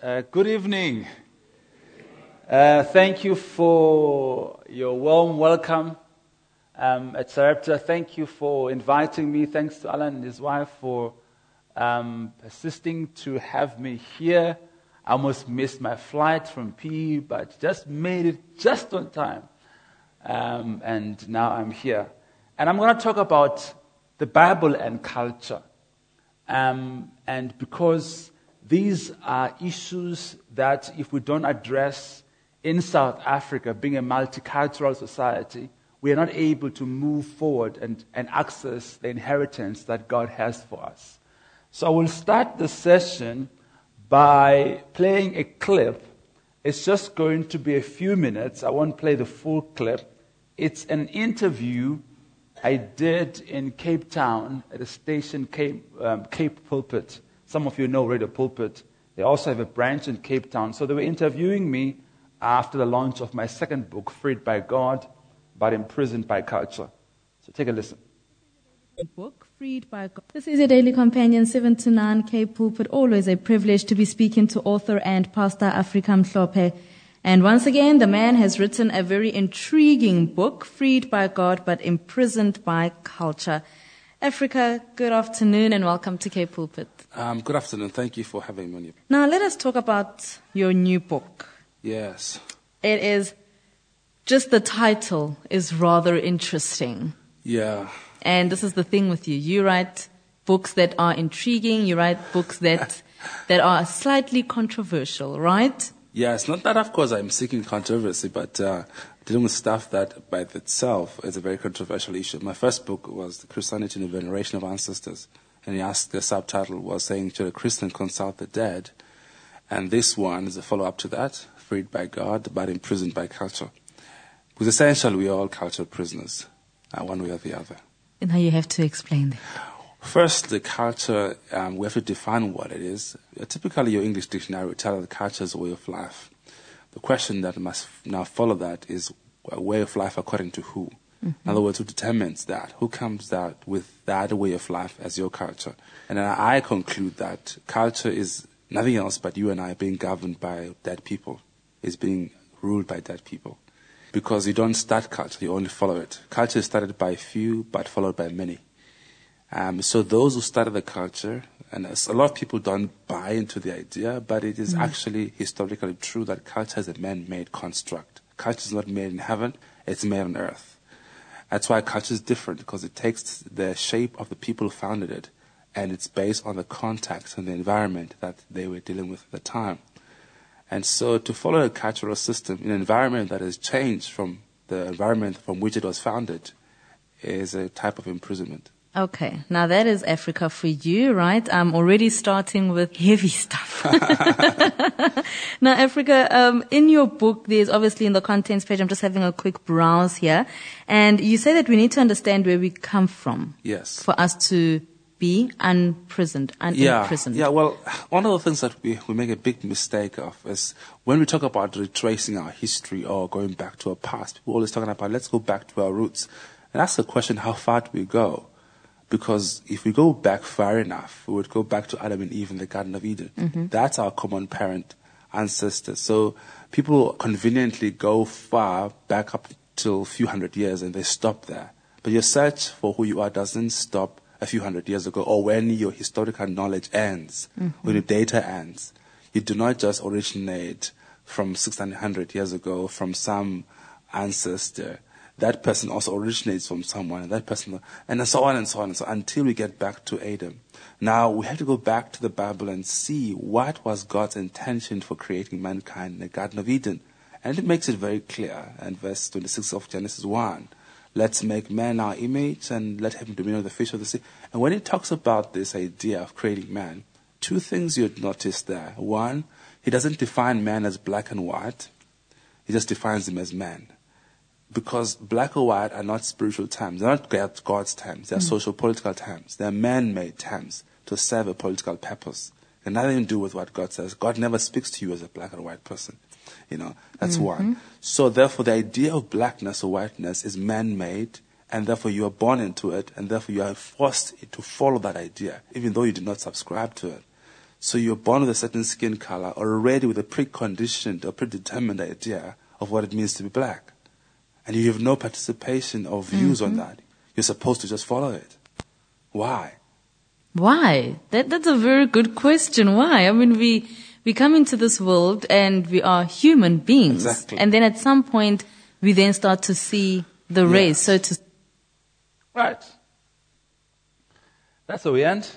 Uh, good evening. Uh, thank you for your warm welcome um, at Sarepta. Thank you for inviting me. Thanks to Alan and his wife for um, persisting to have me here. I almost missed my flight from PE, but just made it just on time. Um, and now I'm here. And I'm going to talk about the Bible and culture. Um, and because these are issues that, if we don't address in South Africa, being a multicultural society, we are not able to move forward and, and access the inheritance that God has for us. So I will start the session by playing a clip. It's just going to be a few minutes. I won't play the full clip. It's an interview I did in Cape Town at a station, Cape, um, Cape Pulpit. Some of you know Radio Pulpit. They also have a branch in Cape Town. So they were interviewing me after the launch of my second book, Freed by God, but Imprisoned by Culture. So take a listen. Book, Freed by God. This is a daily companion, 7 to 9, Cape Pulpit. Always a privilege to be speaking to author and pastor Afrika Mhlophe. And once again, the man has written a very intriguing book, Freed by God, but Imprisoned by Culture. Afrika, good afternoon and welcome to Cape Pulpit. Um, good afternoon. Thank you for having me. Now, let us talk about your new book. Yes. It is just the title is rather interesting. Yeah. And this is the thing with you. You write books that are intriguing, you write books that that are slightly controversial, right? Yes, not that of course I'm seeking controversy, but uh, dealing with stuff that by itself is a very controversial issue. My first book was Christianity and the Veneration of Ancestors and he asked the subtitle was saying should a Christian consult the dead? And this one is a follow up to that, freed by God but imprisoned by culture. Because essentially we are all cultural prisoners, uh, one way or the other. And now you have to explain that. First, the culture, um, we have to define what it is. Typically, your English dictionary would tell that culture is a way of life. The question that must now follow that is a way of life according to who? Mm-hmm. In other words, who determines that? Who comes out with that way of life as your culture? And I conclude that culture is nothing else but you and I being governed by dead people, is being ruled by dead people. Because you don't start culture, you only follow it. Culture is started by few, but followed by many. Um, so those who started the culture, and a lot of people don't buy into the idea, but it is mm. actually historically true that culture is a man-made construct. Culture is not made in heaven, it's made on earth. That's why culture is different because it takes the shape of the people who founded it and it's based on the context and the environment that they were dealing with at the time. And so to follow a cultural system in an environment that has changed from the environment from which it was founded is a type of imprisonment. Okay, now that is Africa for you, right? I'm already starting with heavy stuff. now, Afrika, um, in your book, there's obviously in the contents page, I'm just having a quick browse here, and you say that we need to understand where we come from. Yes. For us to be unprisoned, unimprisoned. Yeah, yeah, well, one of the things that we, we make a big mistake of is when we talk about retracing our history or going back to our past, we're always talking about let's go back to our roots. And ask the question, how far do we go? Because if we go back far enough, we would go back to Adam and Eve in the Garden of Eden. Mm-hmm. That's our common parent ancestor. So people conveniently go far back up till a few hundred years and they stop there. But your search for who you are doesn't stop a few hundred years ago or when your historical knowledge ends, mm-hmm. when your data ends. You do not just originate from 600 years ago from some ancestor that person also originates from someone, and that person, and so on and so on and so on, until we get back to Adam. Now, we have to go back to the Bible and see what was God's intention for creating mankind in the Garden of Eden. And it makes it very clear in verse 26 of Genesis 1. Let's make man our image and let him dominion the fish of the sea. And when it talks about this idea of creating man, two things you'd notice there. One, he doesn't define man as black and white. He just defines him as man because black or white are not spiritual terms. They're not God's terms. They're mm. social political terms. They're man-made terms to serve a political purpose. And nothing to do with what God says. God never speaks to you as a black or white person. You know, that's mm-hmm. one. So therefore the idea of blackness or whiteness is man-made and therefore you are born into it and therefore you are forced to follow that idea even though you did not subscribe to it. So you're born with a certain skin color, already with a preconditioned or predetermined idea of what it means to be black. And you have no participation or views on that. You're supposed to just follow it. Why? Why? That, that's a very good question. Why? I mean, we, we come into this world and we are human beings. Exactly. And then at some point, we then start to see the race. So to, Right. That's where we end.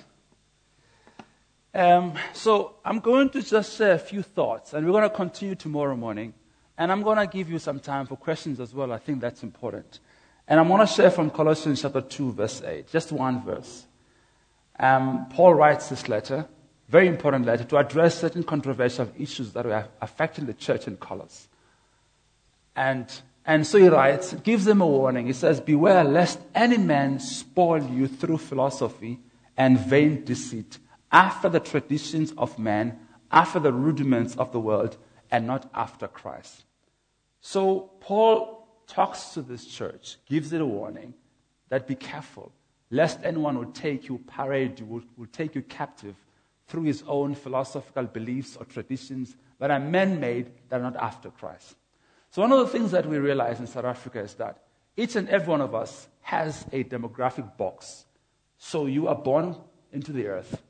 Um, so I'm going to just say a few thoughts, and we're going to continue tomorrow morning. And I'm going to give you some time for questions as well. I think that's important. And I'm going to share from Colossians chapter 2, verse 8, just one verse. Um, Paul writes this letter, very important letter, to address certain controversial issues that were affecting the church in Colossus. And, and so he writes, gives them a warning. He says, Beware lest any man spoil you through philosophy and vain deceit, after the traditions of man, after the rudiments of the world, and not after Christ. So Paul talks to this church, gives it a warning that be careful, lest anyone will take you, parade will, will take you captive through his own philosophical beliefs or traditions that are man made, that are not after Christ. So, one of the things that we realize in South Africa is that each and every one of us has a demographic box. So, you are born into the earth,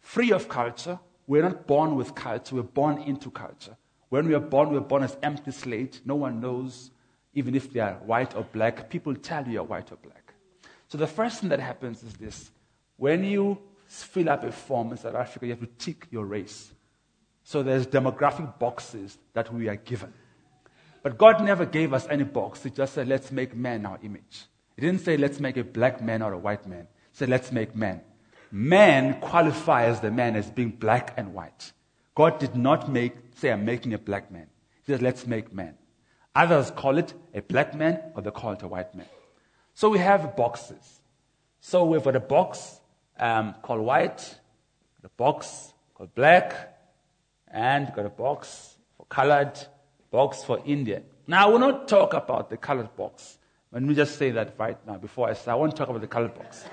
free of culture. We're not born with culture, we're born into culture. When we are born, we're born as empty slate. No one knows, even if they are white or black. People tell you you're white or black. So, the first thing that happens is this when you fill up a form in South Africa, you have to tick your race. So, there's demographic boxes that we are given. But God never gave us any box. He just said, let's make man our image. He didn't say, let's make a black man or a white man. He said, let's make man. Man qualifies the man as being black and white. God did not make, say, I'm making a black man. He says, let's make man. Others call it a black man or they call it a white man. So we have boxes. So we've got a box um, called white, a box called black, and got a box for colored, box for Indian. Now, I will not talk about the colored box. Let me just say that right now before I start. I won't talk about the colored box.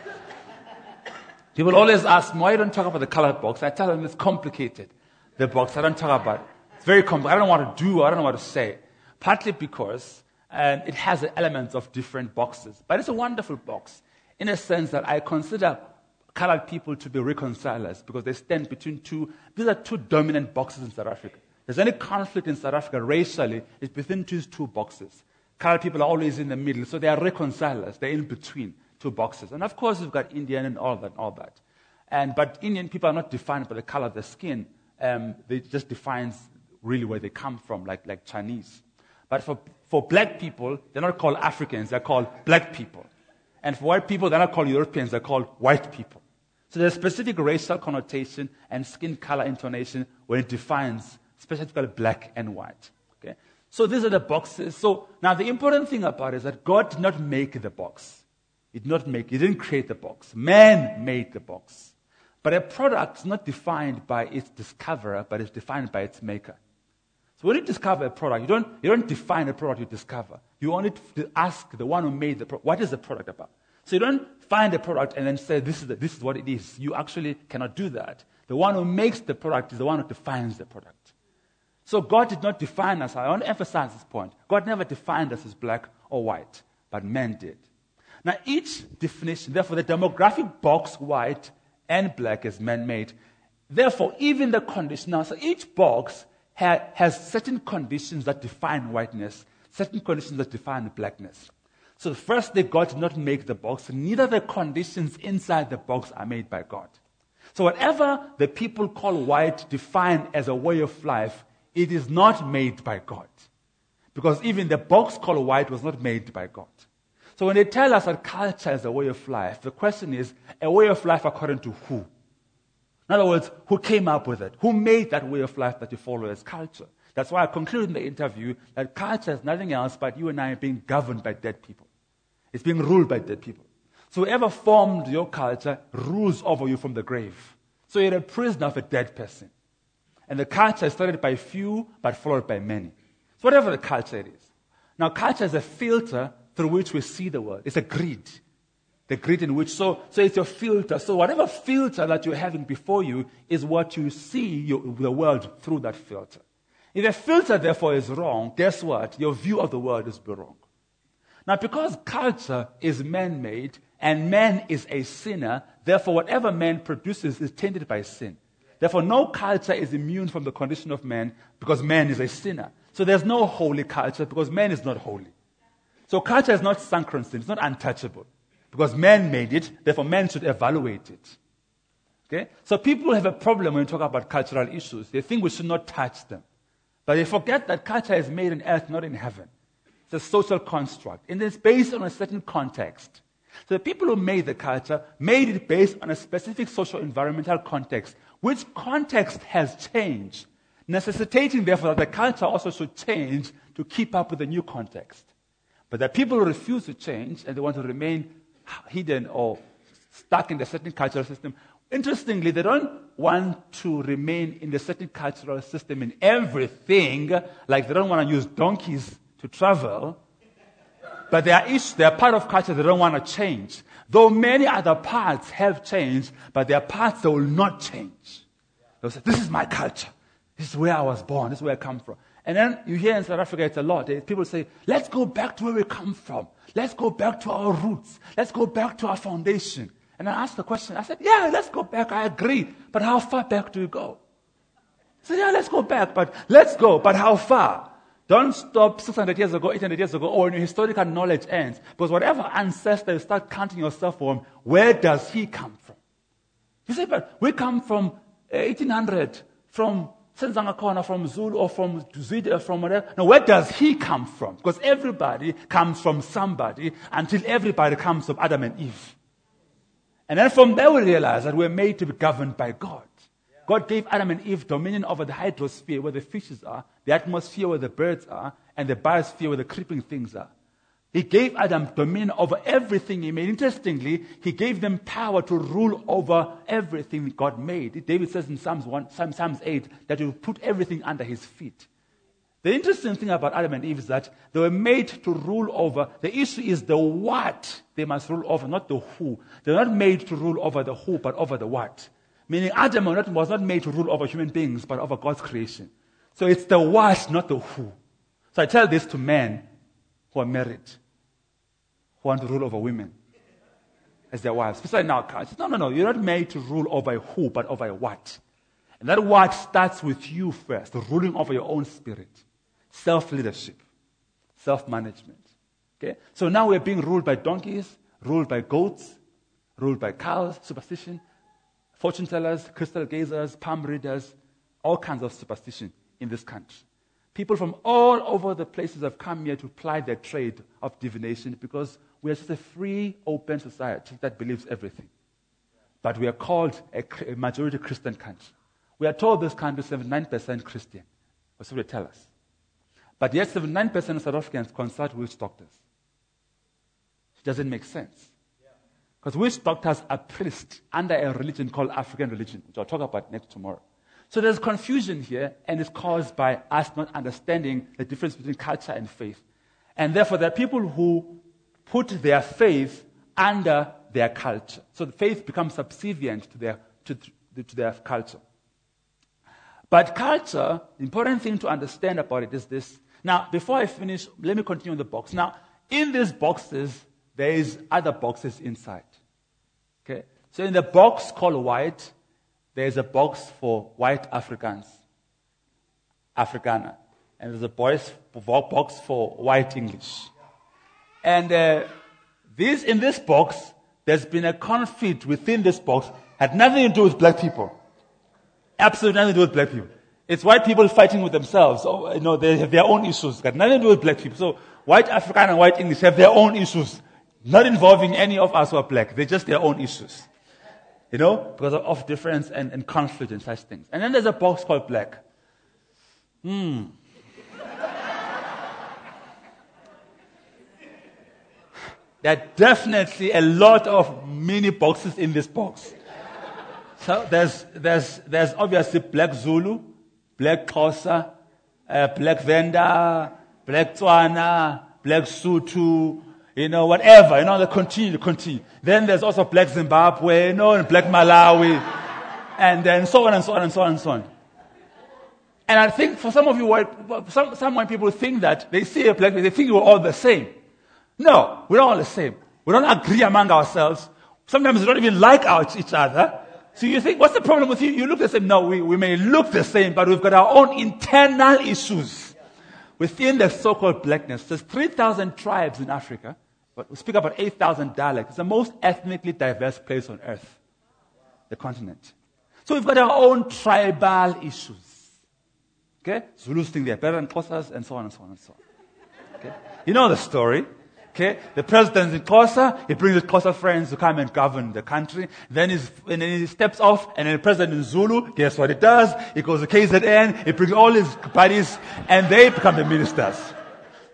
People always ask me, why you don't talk about the colored box? I tell them it's complicated. The box, I don't talk about it. It's very complex. I don't know what to do. I don't know what to say. Partly because um, it has elements of different boxes. But it's a wonderful box in a sense that I consider colored people to be reconcilers because they stand between two, these are two dominant boxes in South Africa. There's any conflict in South Africa racially, it's between these two boxes. Colored people are always in the middle, so they are reconcilers. They're in between two boxes. And of course, we've got Indian and all that, all that. And, but Indian people are not defined by the color of their skin. Um, they just defines really where they come from, like, like Chinese. But for, for black people, they're not called Africans, they're called black people. And for white people, they're not called Europeans, they're called white people. So there's specific racial connotation and skin color intonation when it defines specifically black and white. Okay? So these are the boxes. So now the important thing about it is that God did not make the box. He did not make, He didn't create the box. Man made the box. But a product is not defined by its discoverer, but it's defined by its maker. So when you discover a product, you don't, you don't define a product you discover. You only ask the one who made the product, what is the product about? So you don't find a product and then say, this is, the, this is what it is. You actually cannot do that. The one who makes the product is the one who defines the product. So God did not define us. I want to emphasize this point. God never defined us as black or white, but man did. Now, each definition, therefore, the demographic box, white and black, is man made. Therefore, even the condition, now, so each box ha- has certain conditions that define whiteness, certain conditions that define blackness. So, firstly, God did not make the box, neither the conditions inside the box are made by God. So, whatever the people call white defined as a way of life, it is not made by God. Because even the box called white was not made by God. So when they tell us that culture is a way of life, the question is a way of life according to who? In other words, who came up with it? Who made that way of life that you follow as culture? That's why I conclude in the interview that culture is nothing else but you and I being governed by dead people. It's being ruled by dead people. So whoever formed your culture rules over you from the grave. So you're a prisoner of a dead person. And the culture is started by few, but followed by many. So whatever the culture it is. Now, culture is a filter through which we see the world. It's a grid. the grid in which, so, so it's your filter. So whatever filter that you're having before you is what you see the world through that filter. If the filter therefore is wrong, guess what? Your view of the world is wrong. Now because culture is man-made and man is a sinner, therefore whatever man produces is tainted by sin. Therefore no culture is immune from the condition of man because man is a sinner. So there's no holy culture because man is not holy. So culture is not synchronous, it's not untouchable. Because man made it, therefore man should evaluate it. Okay? So people have a problem when we talk about cultural issues. They think we should not touch them. But they forget that culture is made in earth, not in heaven. It's a social construct. And it's based on a certain context. So the people who made the culture made it based on a specific social environmental context, which context has changed, necessitating therefore that the culture also should change to keep up with the new context. But the people who refuse to change and they want to remain hidden or stuck in the certain cultural system. Interestingly, they don't want to remain in the certain cultural system in everything, like they don't want to use donkeys to travel. But they are, each, they are part of culture they don't want to change. Though many other parts have changed, but there are parts that will not change. They'll say, This is my culture. This is where I was born. This is where I come from. And then you hear in South Africa, it's a lot. People say, let's go back to where we come from. Let's go back to our roots. Let's go back to our foundation. And I asked the question, I said, yeah, let's go back. I agree. But how far back do we go? I said, yeah, let's go back, but let's go. But how far? Don't stop 600 years ago, 800 years ago, or when your historical knowledge ends. Because whatever ancestor you start counting yourself from, where does he come from? You say, but we come from uh, 1800, from From Zulu or from Zwide or from whatever. Now, where does he come from? Because everybody comes from somebody until everybody comes from Adam and Eve. And then from there we realize that we're made to be governed by God. God gave Adam and Eve dominion over the hydrosphere where the fishes are, the atmosphere where the birds are, and the biosphere where the creeping things are. He gave Adam dominion over everything he made. Interestingly, he gave them power to rule over everything God made. David says in Psalms, 1, Psalms 8 that he will put everything under his feet. The interesting thing about Adam and Eve is that they were made to rule over. The issue is the what they must rule over, not the who. They're not made to rule over the who, but over the what. Meaning Adam was not made to rule over human beings, but over God's creation. So it's the what, not the who. So I tell this to men who are married who want to rule over women as their wives, especially culture. No, no, no. You're not made to rule over who, but over what. And that what starts with you first—the ruling over your own spirit, self leadership, self management. Okay? So now we're being ruled by donkeys, ruled by goats, ruled by cows, superstition, fortune tellers, crystal gazers, palm readers, all kinds of superstition in this country. People from all over the places have come here to ply their trade of divination because we are just a free, open society that believes everything. But we are called a, a majority Christian country. We are told this country is 79% Christian. That's what they tell us. But yet 79% of South Africans consult witch doctors. It doesn't make sense. Because witch doctors are priests under a religion called African religion, which I'll talk about next tomorrow. So there's confusion here, and it's caused by us not understanding the difference between culture and faith. And therefore, there are people who put their faith under their culture. So the faith becomes subservient to their, to, to their culture. But culture, the important thing to understand about it is this. Now, before I finish, let me continue the box. Now, in these boxes, there is other boxes inside. Okay? So in the box called white, there is a box for white Africans, Afrikaner. And there's a box for white English. And uh, this, in this box, there's been a conflict within this box, had nothing to do with black people. Absolutely nothing to do with black people. It's white people fighting with themselves. Oh, you know, they have their own issues. Got nothing to do with black people. So white African and white English have their own issues, not involving any of us who are black. They're just their own issues. You know, because of, difference and, and conflict and such things. And then there's a box called black. Hmm. There are definitely a lot of mini boxes in this box. So there's, there's, there's obviously Black Zulu, Black Xhosa, uh, Black Venda, Black Tswana, Black Sotho, you know, whatever, you know, they continue, to continue. Then there's also Black Zimbabwe, you know, and Black Malawi, and then so on and so on and so on and so on. And I think for some of you, some, some white people think that they see a black they think we're all the same. No, we're all the same. We don't agree among ourselves. Sometimes we don't even like our, each other. So you think, what's the problem with you? You look the same. No, we, we may look the same, but we've got our own internal issues within the so-called blackness. There's 3,000 tribes in Africa, but we speak about 8,000 dialects. It's the most ethnically diverse place on earth, the continent. So we've got our own tribal issues. Okay? Zulus think they're better than and so on and so on and so on. Okay? You know the story. Okay? The president's in Xhosa, he brings his Xhosa friends to come and govern the country. Then, he's, and then he steps off, and then the president in Zulu, guess what he does? He goes to KZN, he brings all his buddies, and they become the ministers.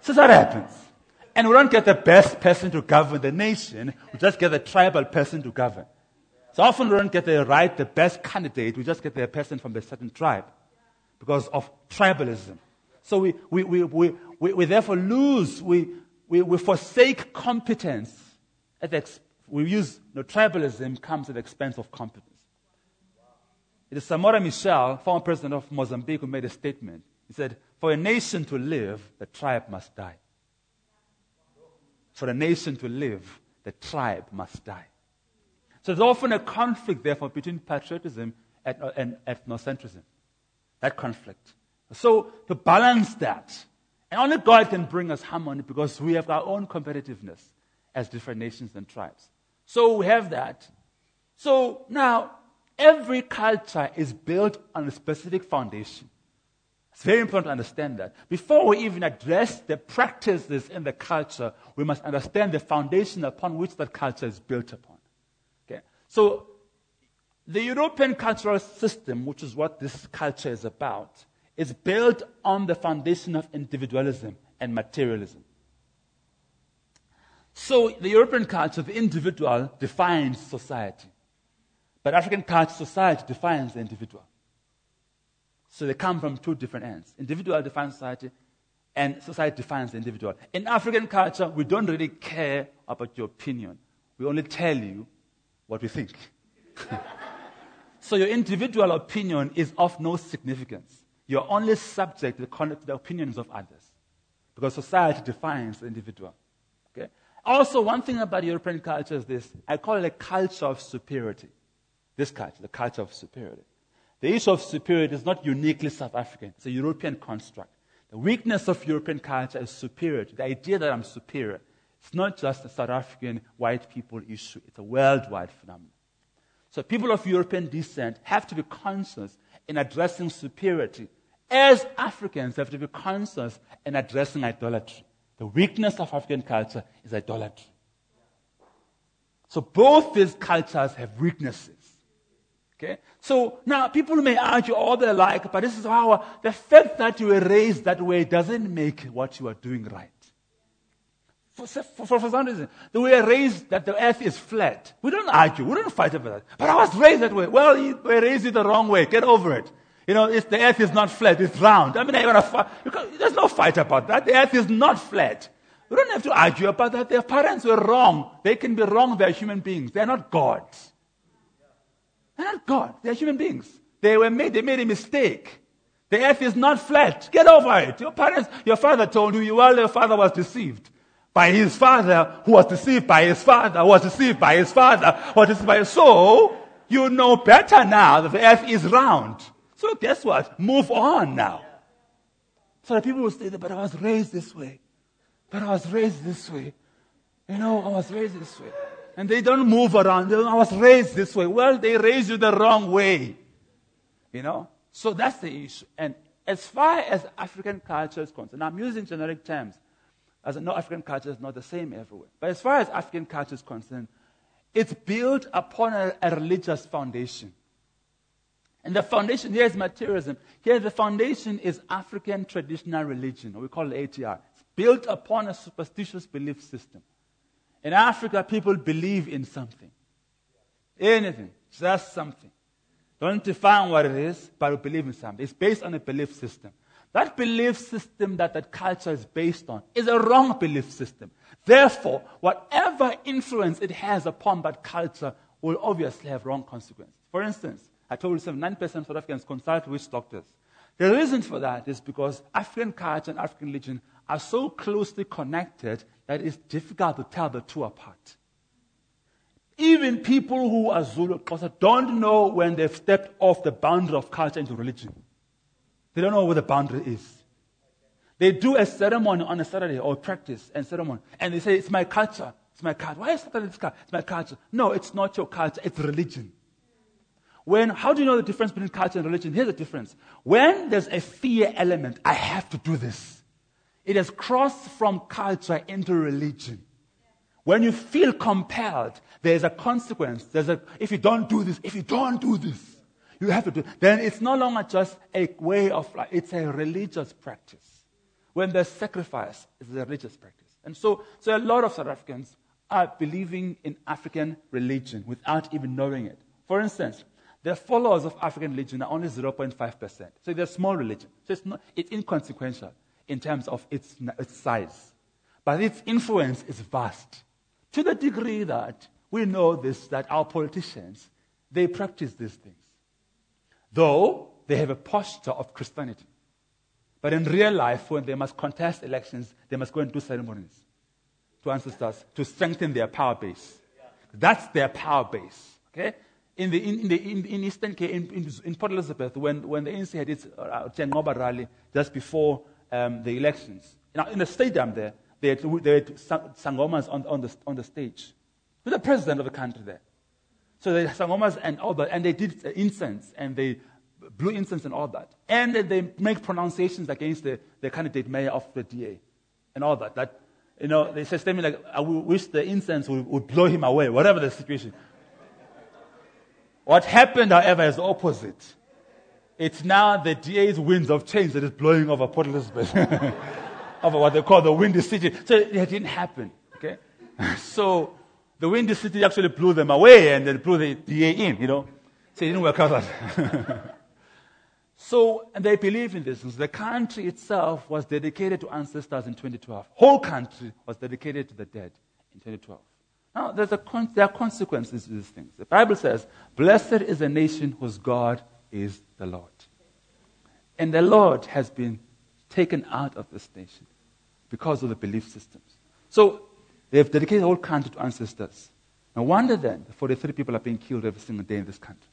So that happens. And we don't get the best person to govern the nation, we just get the tribal person to govern. So often we don't get the right, the best candidate, we just get the person from a certain tribe because of tribalism. So we, we, we, we, we, we therefore lose, we, we, we forsake competence. At the we use, you know, tribalism comes at the expense of competence. It is Samora Machel, former president of Mozambique, who made a statement. He said, For a nation to live, the tribe must die. For a nation to live, the tribe must die. So there's often a conflict, therefore, between patriotism and ethnocentrism. That conflict. So to balance that, and only God can bring us harmony because we have our own competitiveness as different nations and tribes. So we have that. So now, every culture is built on a specific foundation. It's very important to understand that. Before we even address the practices in the culture, we must understand the foundation upon which that culture is built upon. Okay? So, the European cultural system, which is what this culture is about, is built on the foundation of individualism and materialism. So the European culture, the individual defines society. But African culture, society defines the individual. So they come from two different ends. Individual defines society, and society defines the individual. In African culture, we don't really care about your opinion. We only tell you what we think. so your individual opinion is of no significance. You're only subject to the, opinions of others because society defines the individual. Okay? Also, one thing about European culture is this I call it a culture of superiority. This culture, the culture of superiority. The issue of superiority is not uniquely South African, it's a European construct. The weakness of European culture is superiority. The idea that I'm superior. It's not just a South African white people issue, it's a worldwide phenomenon. So people of European descent have to be conscious in addressing superiority as Africans, have to be conscious in addressing idolatry. The weakness of African culture is idolatry. So both these cultures have weaknesses. Okay? So now people may argue all they like, but this is how the fact that you were raised that way doesn't make what you are doing right. For, for, for some reason, the way raised that the earth is flat. We don't argue, we don't fight over that. But I was raised that way. Well, you were raised it the wrong way. Get over it. You know, the earth is not flat, it's round. I mean, you're gonna fight. There's no fight about that. The earth is not flat. We don't have to argue about that. Their parents were wrong. They can be wrong. They're human beings. They're not gods. They're not God. They're human beings. They were made, they made a mistake. The earth is not flat. Get over it. Your parents, your father told you, you well, your father was deceived by his father, who was deceived by his father, who was deceived by his father, was deceived by his soul. You know better now that the earth is round. So guess what? Move on now. So the people will say, that but I was raised this way. But I was raised this way. You know, I was raised this way. And they don't move around. I was raised this way. Well, they raised you the wrong way. You know? So that's the issue. And as far as African culture is concerned, I'm using generic terms. As I know African culture is not the same everywhere. But as far as African culture is concerned, it's built upon a, a religious foundation. And the foundation here is materialism. Here, the foundation is African traditional religion, we call it ATR. It's built upon a superstitious belief system. In Africa, people believe in something. Anything, just something. Don't define what it is, but we believe in something. It's based on a belief system. That belief system that that culture is based on is a wrong belief system. Therefore, whatever influence it has upon that culture will obviously have wrong consequences. For instance, I told you 79% of South Africans consult witch doctors. The reason for that is because African culture and African religion are so closely connected that it's difficult to tell the two apart. Even people who are Zulu Xhosa don't know when they've stepped off the boundary of culture into religion. They don't know where the boundary is. They do a ceremony on a Saturday or practice and ceremony, and they say, It's my culture. It's my culture. Why is Saturday this culture? It's my culture. No, it's not your culture, it's religion. When, how do you know the difference between culture and religion? Here's the difference. When there's a fear element, I have to do this. It has crossed from culture into religion. When you feel compelled, there's a consequence. There's a, if you don't do this, if you don't do this, you have to do, then it's no longer just a way of life, it's a religious practice. When there's sacrifice, it's a religious practice. And so, so a lot of South Africans are believing in African religion without even knowing it. For instance, the followers of African religion are only 0.5%. So they're a small religion. So it's, not, it's inconsequential in terms of its, its size. But its influence is vast. To the degree that we know this, that our politicians, they practice these things. Though they have a posture of Christianity. But in real life, when they must contest elections, they must go and do ceremonies to ancestors to strengthen their power base. That's their power base. Okay? In, the, in, in, the, in, in Eastern Cape, in, in, in, Port Elizabeth, when, when the ANC had its uh, rally just before um, the elections, now in the stadium there, they had, they had sangomas on, on, the, on the stage with the president of the country there. So they sangomas and all that, and they did incense and they blew incense and all that. And they make pronunciations against the, the candidate mayor of the DA and all that. That, you know, they say statement like, I wish the incense would, would blow him away, whatever the situation. What happened, however, is the opposite. It's now the DA's winds of change that is blowing over Port Elizabeth, over what they call the windy city. So it didn't happen. Okay? So the windy city actually blew them away and then blew the DA in, you know. So it didn't work out. so they believe in this. The country itself was dedicated to ancestors in 2012. Whole country was dedicated to the dead in 2012. Now, con- there are consequences to these things. The Bible says, Blessed is a nation whose God is the Lord. And the Lord has been taken out of this nation because of the belief systems. So, they've dedicated the whole country to ancestors. No wonder then 43 people are being killed every single day in this country.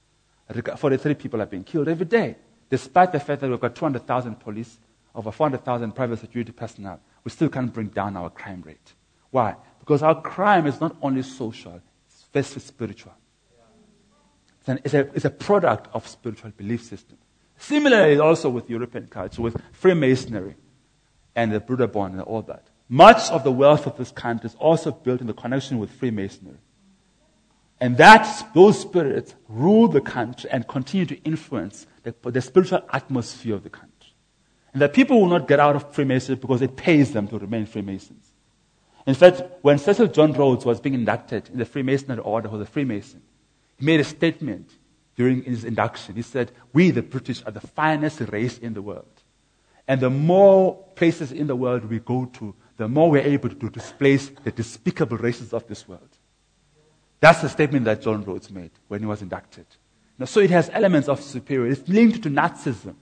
43 people are being killed every day, despite the fact that we've got 200,000 police, over 400,000 private security personnel. We still can't bring down our crime rate. Why? Because our crime is not only social, it's very spiritual. It's, an, it's, a, it's a product of spiritual belief system. Similarly, also with European culture, with Freemasonry and the Broederbond and all that. Much of the wealth of this country is also built in the connection with Freemasonry. And that, those spirits rule the country and continue to influence the, the spiritual atmosphere of the country. And that people will not get out of Freemasonry because it pays them to remain Freemasons. In fact, when Cecil John Rhodes was being inducted in the Freemasonry order, was a Freemason, he made a statement during his induction. He said, We, the British, are the finest race in the world. And the more places in the world we go to, the more we're able to displace the despicable races of this world. That's the statement that John Rhodes made when he was inducted. Now, so it has elements of superiority. It's linked to Nazism.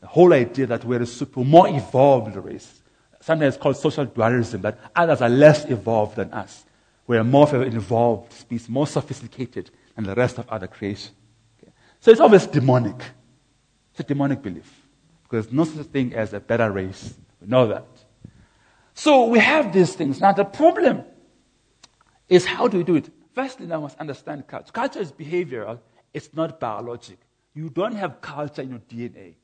The whole idea that we're a super, more evolved race sometimes called social Darwinism, that others are less evolved than us. We're more of an evolved species, more sophisticated than the rest of other creation. Okay? So it's always demonic. It's a demonic belief. Because no such thing as a better race. We know that. So we have these things. Now the problem is how do we do it? Firstly, I must understand culture. Culture is behavioral, it's not biologic. You don't have culture in your DNA.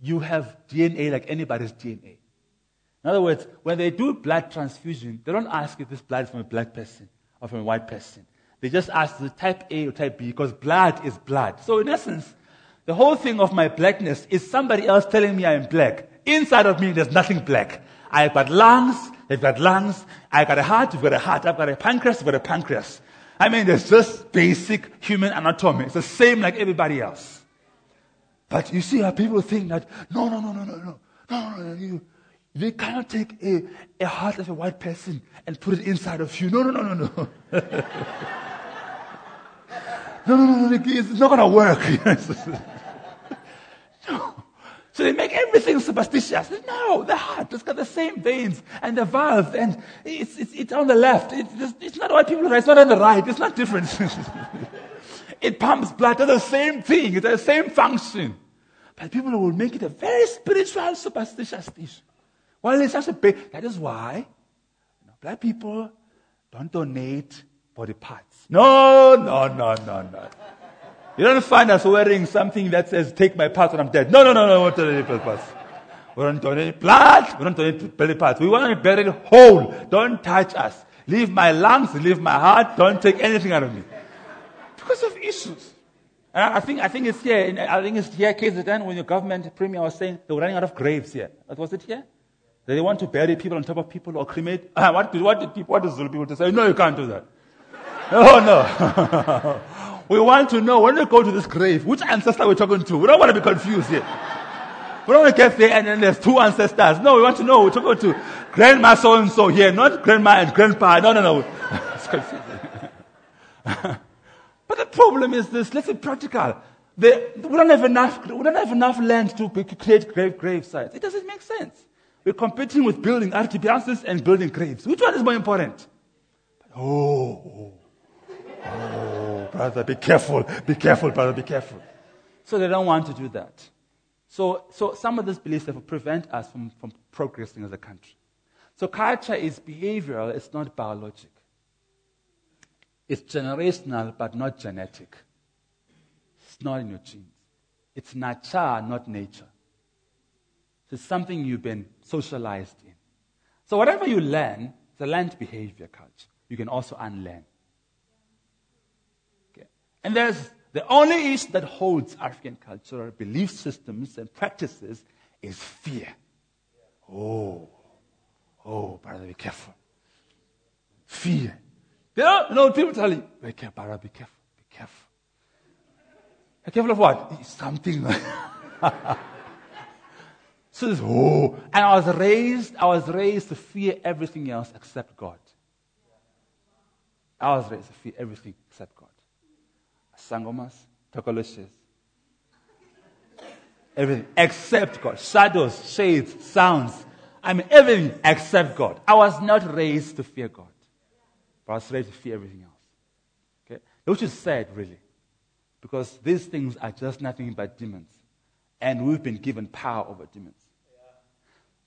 You have DNA like anybody's DNA. In other words, when they do blood transfusion, they don't ask if this blood is from a black person or from a white person. They just ask the type A or type B because blood is blood. So in essence, the whole thing of my blackness is somebody else telling me I'm black. Inside of me, there's nothing black. I've got lungs, they've got lungs. I've got a heart, you've got a heart. I've got a pancreas, you've got a pancreas. I mean, there's just basic human anatomy. It's the same like everybody else. But you see how people think that, no, no, no, no, no, no, no, no, no, you, they cannot take a, a heart of a white person and put it inside of you. No, no, no, no, no. no, no, no, no, it's not going to work. no. So they make everything superstitious. No, the heart, it's got the same veins and the valves, and it's, it's, it's on the left. It's, it's not white people, it's not on the right. It's not different. it pumps blood, It's the same thing, it's the same function. But people will make it a very spiritual, superstitious dish. Well, it's such a big, that is why you know, black people don't donate body parts. No, no, no, no, no. You don't find us wearing something that says, take my parts when I'm dead. No, no, no, no, we don't donate parts. We don't donate blood. We don't donate belly parts. We want to be buried whole. Don't touch us. Leave my lungs, leave my heart. Don't take anything out of me. Because of issues. And I think, I think it's here, I think it's here, case KZN, when your government premier was saying they were running out of graves here. What Was it here? They want to bury people on top of people or cremate. What, people, what people say? No, you can't do that. No, no. we want to know when we go to this grave, which ancestor we're talking to. We don't want to be confused here. We don't want to get there and then there's two ancestors. No, we want to know we're talking to grandma so and so here, not grandma and grandpa. No, no, no. it's confusing. but the problem is this. Let's be practical. The, we don't have enough. We don't have enough land to create grave grave sites. It doesn't make sense. We're competing with building RDPs and building graves. Which one is more important? Oh, oh, brother, be careful. Be careful, brother, be careful. So they don't want to do that. So, so some of these beliefs will prevent us from, from progressing as a country. So culture is behavioral, it's not biologic. It's generational, but not genetic. It's not in your genes. It's nature, not nature. It's something you've been socialized in. So whatever you learn, the learned behavior culture, you can also unlearn. Okay. And there's the only issue that holds African cultural belief systems and practices is fear. Oh, oh, brother, be careful. Fear. You know, know people tell you, be careful, brother, be careful, be careful. Be careful of what? Something. This, oh, and I was raised, I was raised to fear everything else except God. I was raised to fear everything except God. Sangomas, Tokoloshes. Everything except God. Shadows, shades, sounds. I mean, everything except God. I was not raised to fear God, but I was raised to fear everything else. Okay? Which is sad, really, because these things are just nothing but demons. And we've been given power over demons.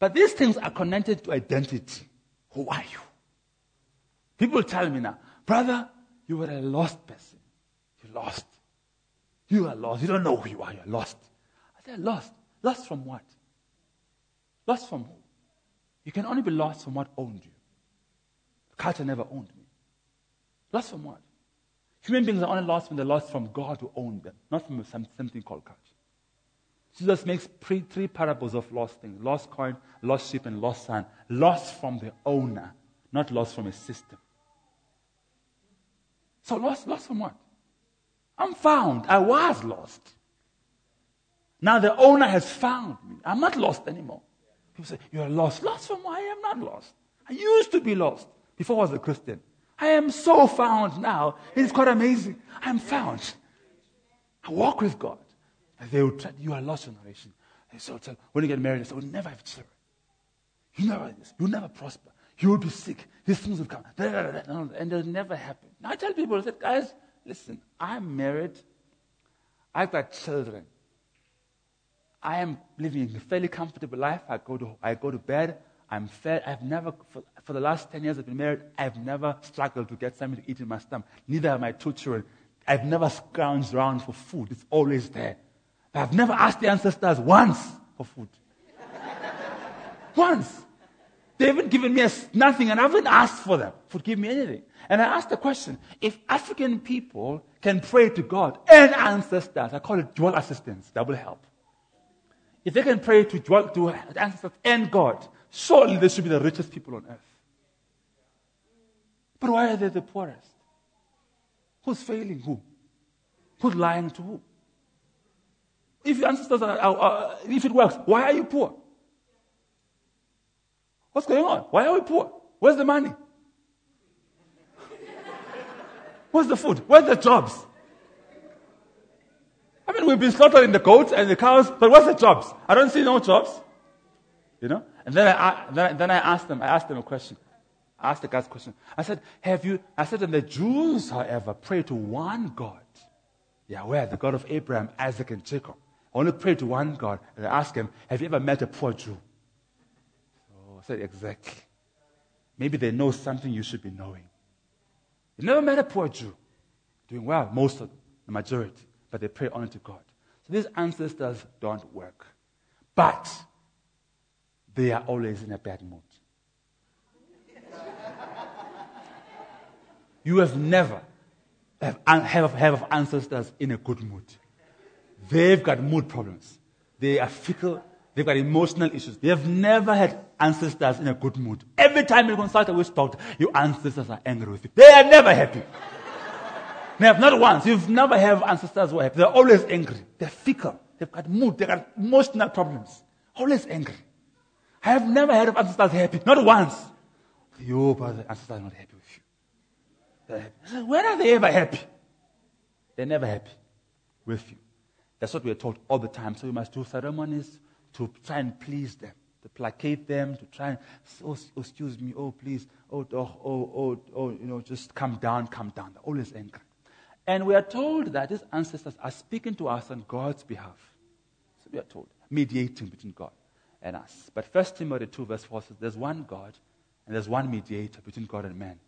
But these things are connected to identity. Who are you? People tell me now, brother, you were a lost person. You lost. You are lost. You don't know who you are. You're lost. I said, lost. Lost from what? Lost from who? You can only be lost from what owned you. Culture never owned me. Lost from what? Human beings are only lost when they're lost from God who owned them, not from something called culture. Jesus makes three, parables of lost things lost coin, lost sheep, and lost son. Lost from the owner, not lost from a system. So, lost, lost from what? I'm found. I was lost. Now the owner has found me. I'm not lost anymore. People say, You're lost. Lost from why? I am not lost. I used to be lost before I was a Christian. I am so found now. It's quite amazing. I'm found. I walk with God. They will tell you are lost generation. So tell, when you get married, they we'll never have children. You never this. You'll never prosper. You will be sick. These things will come. And it'll never happen. Now I tell people, I said, guys, listen, I'm married. I've got children. I am living a fairly comfortable life. I go to, I go to bed. I'm fed. I've never, for, for the last 10 years I've been married, I've never struggled to get something to eat in my stomach. Neither have my two children. I've never scrounged around for food. It's always there. I've never asked the ancestors once for food. once. They haven't given me nothing, and I haven't asked for them. Forgive me anything. And I asked the question if African people can pray to God and ancestors, I call it dual assistance, double help. If they can pray to, dual, to ancestors and God, surely they should be the richest people on earth. But why are they the poorest? Who's failing who? Who's lying to who? If your ancestors are, are, are, if it works, why are you poor? What's going on? Why are we poor? Where's the money? Where's the food? Where's the jobs? I mean, we've been slaughtering the goats and the cows, but what's the jobs? I don't see no jobs. You know? And then I, then, then I asked them, I asked them a question. I asked the guys a question. I said, have you, I said, and the Jews, however, pray to one God. Yeah, where? The God of Abraham, Isaac, and Jacob. Only pray to one God. And I asked him, have you ever met a poor Jew? So I said, exactly. Maybe they know something you should be knowing. You never met a poor Jew. Doing well, most of the majority. But they pray only to God. So these ancestors don't work. But they are always in a bad mood. You have never have, have, have ancestors in a good mood. They've got mood problems. They are fickle. They've got emotional issues. They have never had ancestors in a good mood. Every time you consult a witch doctor, your ancestors are angry with you. They are never happy. have not once. You've never have ancestors who are happy. They're always angry. They're fickle. They've got mood. They've got emotional problems. Always angry. I have never heard of ancestors happy. Not once. Your ancestors are not happy with you. They're happy. When are they ever happy? They're never happy with you. That's what we're taught all the time. So we must do ceremonies to try and please them, to placate them, to try and, oh, oh excuse me, oh, please, oh, oh, oh, oh, oh, you know, just come down, come down. They're always angry. And we are told that these ancestors are speaking to us on God's behalf. So we are told, mediating between God and us. But 1 Timothy 2, verse 4 says, There's one God and there's one mediator between God and man.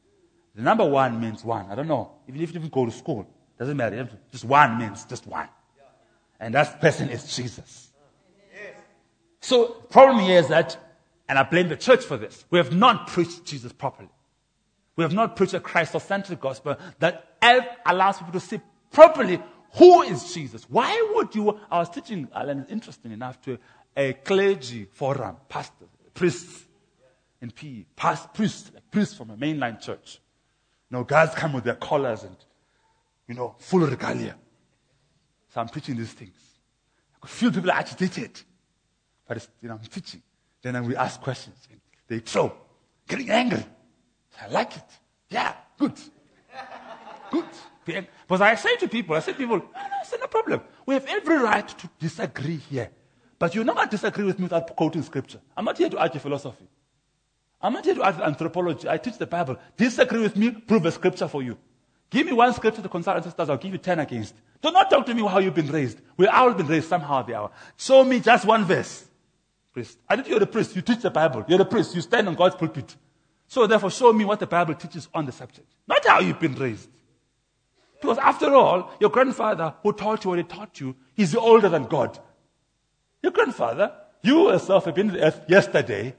The number one means one. I don't know. Even if you go to school, doesn't matter. Just one means just one. And that person is Jesus. So, problem here is that, and I blame the church for this, we have not preached Jesus properly. We have not preached a Christ-centered gospel that allows people to see properly who is Jesus. Why would you? I was teaching, Alan, interesting enough to a clergy forum, pastors, priests in PE, past, priests, like priests from a mainline church. You know, guys come with their collars and, you know, full regalia. So I'm preaching these things. I could feel people are agitated. But you know, I'm teaching. Then we ask questions. And they throw, getting angry. I like it. Yeah, good. good. Because I say to people, I say to people, no, no, it's no problem. We have every right to disagree here. But going to disagree with me without quoting scripture. I'm not here to argue philosophy. I'm not here to argue anthropology. I teach the Bible. Disagree with me, prove a scripture for you. Give me one scripture to consult ancestors, I'll give you ten against. Do not talk to me how you've been raised. We've all been raised somehow or the hour. Show me just one verse. Priest. I think you're the priest. You teach the Bible. You're the priest. You stand on God's pulpit. So therefore, show me what the Bible teaches on the subject. Not how you've been raised. Because after all, your grandfather who taught you what he taught you, he's older than God. Your grandfather, you yourself have been on earth yesterday.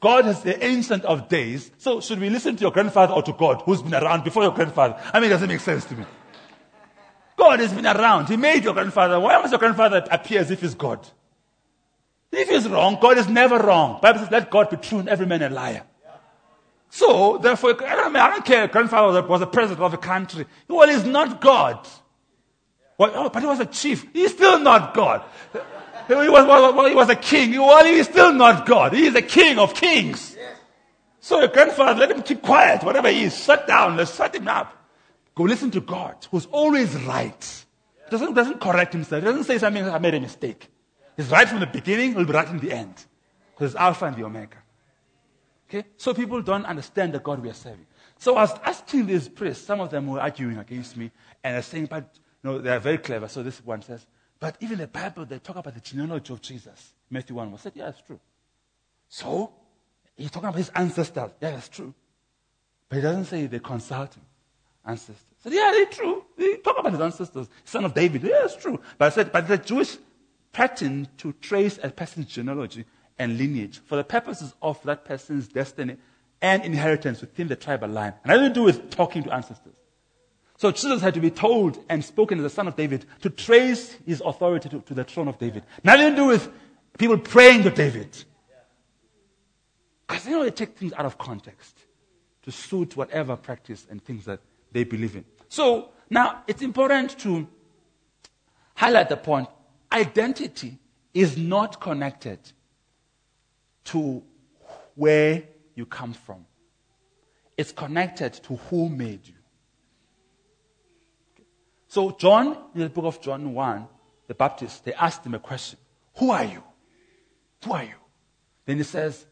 God is the ancient of days. So should we listen to your grandfather or to God who's been around before your grandfather? I mean, it doesn't make sense to me. God has been around. He made your grandfather. Why must your grandfather appear as if he's God? If he's wrong, God is never wrong. Bible says, let God be true and every man a liar. So, therefore, I don't, I don't care. Grandfather was the president of a country. Well, he's not God. Well, oh, but he was a chief. He's still not God. He was, well, he was a king. Well, he's still not God. He is the king of kings. So your grandfather, let him keep quiet. Whatever he is, shut down. Let's shut him up. Go listen to God, who's always right. Doesn't, doesn't correct himself. Doesn't say something, I made a mistake. He's right from the beginning, he'll be right in the end. Because it's Alpha and the Omega. Okay? So people don't understand the God we are serving. So I was asking these priests, some of them were arguing against me, and they're saying, but no, they're very clever. So this one says, but even the Bible, they talk about the genealogy of Jesus. Matthew 1 was said, yeah, it's true. So, he's talking about his ancestors. Yeah, that's true. But he doesn't say they consult him. Ancestors. Said, yeah, they're true. They talk about his ancestors. Son of David. Yeah, it's true. But I said, but the Jewish pattern to trace a person's genealogy and lineage for the purposes of that person's destiny and inheritance within the tribal line. And I to do with talking to ancestors. So Jesus had to be told and spoken as the son of David to trace his authority to, to the throne of David. Nothing to do with people praying to David. Because you know they take things out of context to suit whatever practice and things that they believe in. So now it's important to highlight the point identity is not connected to where you come from. It's connected to who made you. So John, in the book of John 1, the Baptist, they asked him a question. Who are you? Who are you? Then he says,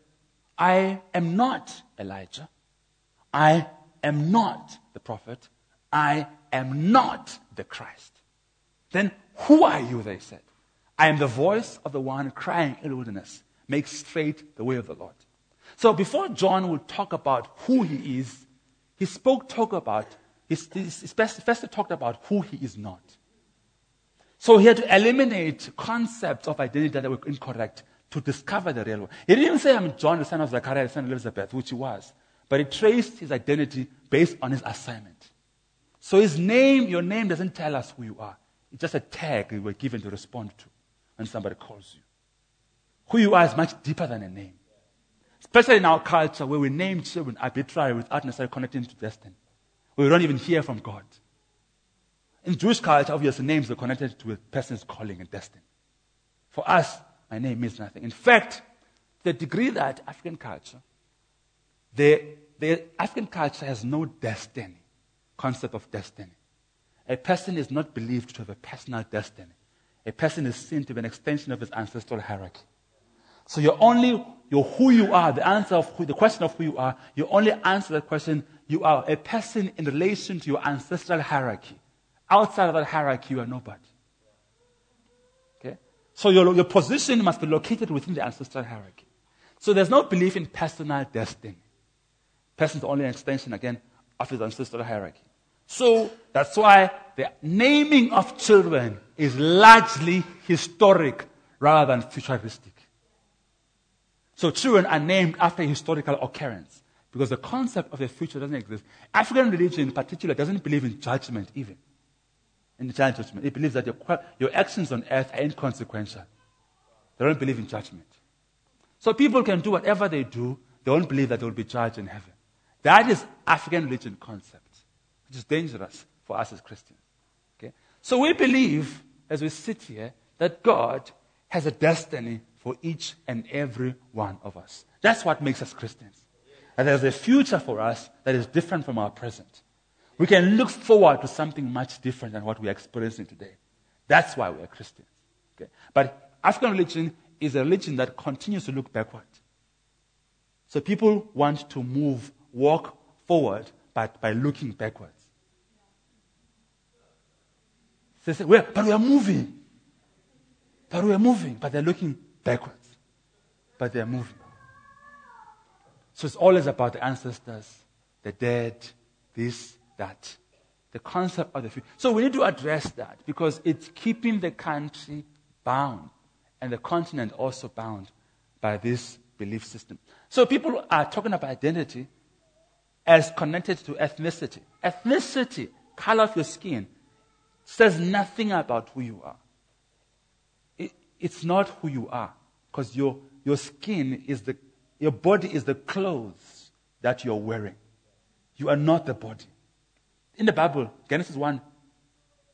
I am not Elijah. I am not the prophet. I am not the Christ. Then who are you? They said. I am the voice of the one crying in the wilderness. Make straight the way of the Lord. So before John would talk about who he is, he spoke talk about, he, first, first talked about who he is not. So he had to eliminate concepts of identity that were incorrect to discover the real one. He didn't even say, I'm John, the son of Zechariah, the son of Elizabeth, which he was. But he traced his identity based on his assignment. So his name, your name doesn't tell us who you are. It's just a tag you were given to respond to when somebody calls you. Who you are is much deeper than a name. Especially in our culture where we name children arbitrarily without necessarily connecting to destiny. We don't even hear from God. In Jewish culture, obviously, names are connected to a person's calling and destiny. For us, my name means nothing. In fact, the degree that African culture, the, the African culture has no destiny, concept of destiny. A person is not believed to have a personal destiny. A person is seen to be an extension of his ancestral hierarchy. So you're only, you're who you are, the answer of who, the question of who you are, you only answer that question, you are a person in relation to your ancestral hierarchy. Outside of that hierarchy, you are nobody. Okay? So your, your position must be located within the ancestral hierarchy. So there's no belief in personal destiny. Person is only an extension, again, of his ancestral hierarchy. So that's why the naming of children is largely historic rather than futuristic. So children are named after historical occurrence because the concept of the future doesn't exist. African religion in particular doesn't believe in judgment even. In the judgment. It believes that your, your actions on earth are inconsequential. They don't believe in judgment. So people can do whatever they do, they don't believe that they will be judged in heaven. That is African religion concept, which is dangerous for us as Christians. Okay? So we believe, as we sit here, that God has a destiny for each and every one of us. That's what makes us Christians. And there's a future for us that is different from our present. We can look forward to something much different than what we're experiencing today. That's why we are Christians. Okay? But African religion is a religion that continues to look backward. So people want to move, walk forward, but by looking backwards. They say, well, but we are moving. But we are moving, but they're looking backwards. But they're moving. So it's always about the ancestors, the dead, this, that. The concept of the future. So we need to address that because it's keeping the country bound and the continent also bound by this belief system. So people are talking about identity as connected to ethnicity. Ethnicity, color of your skin, says nothing about who you are. It, it's not who you are because your, your skin is the, your body is the clothes that you're wearing. You are not the body. In the Bible, Genesis 1,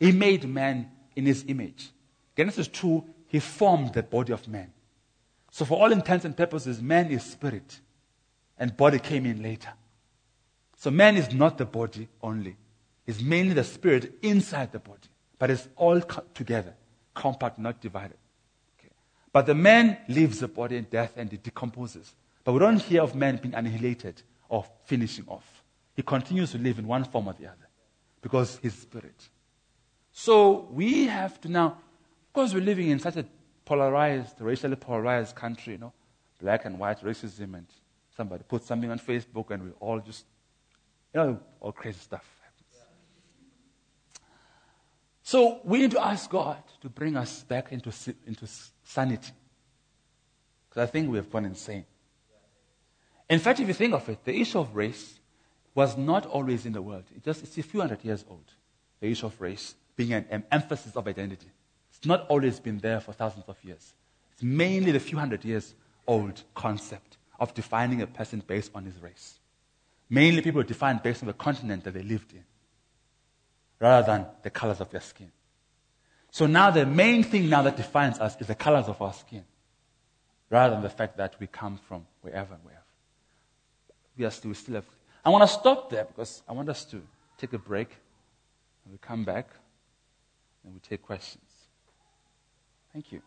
he made man in his image. Genesis 2, he formed the body of man. So, for all intents and purposes, man is spirit, and body came in later. So, man is not the body only, it's mainly the spirit inside the body, but it's all together, compact, not divided. But the man leaves the body in death and it decomposes. But we don't hear of man being annihilated or finishing off. He continues to live in one form or the other because he's spirit. So we have to now, of course, we're living in such a polarized, racially polarized country, you know, black and white racism, and somebody puts something on Facebook and we all just, you know, all crazy stuff. So we need to ask God to bring us back into, into sanity. Because I think we have gone insane. In fact, if you think of it, the issue of race was not always in the world. It just, it's a few hundred years old. The issue of race being an, an emphasis of identity. It's not always been there for thousands of years. It's mainly the few hundred years old concept of defining a person based on his race. Mainly people defined based on the continent that they lived in, rather than the colors of their skin. So now the main thing now that defines us is the colors of our skin, rather than the fact that we come from wherever, wherever. We, are still, we still have. I want to stop there because I want us to take a break, and we come back, and we take questions. Thank you.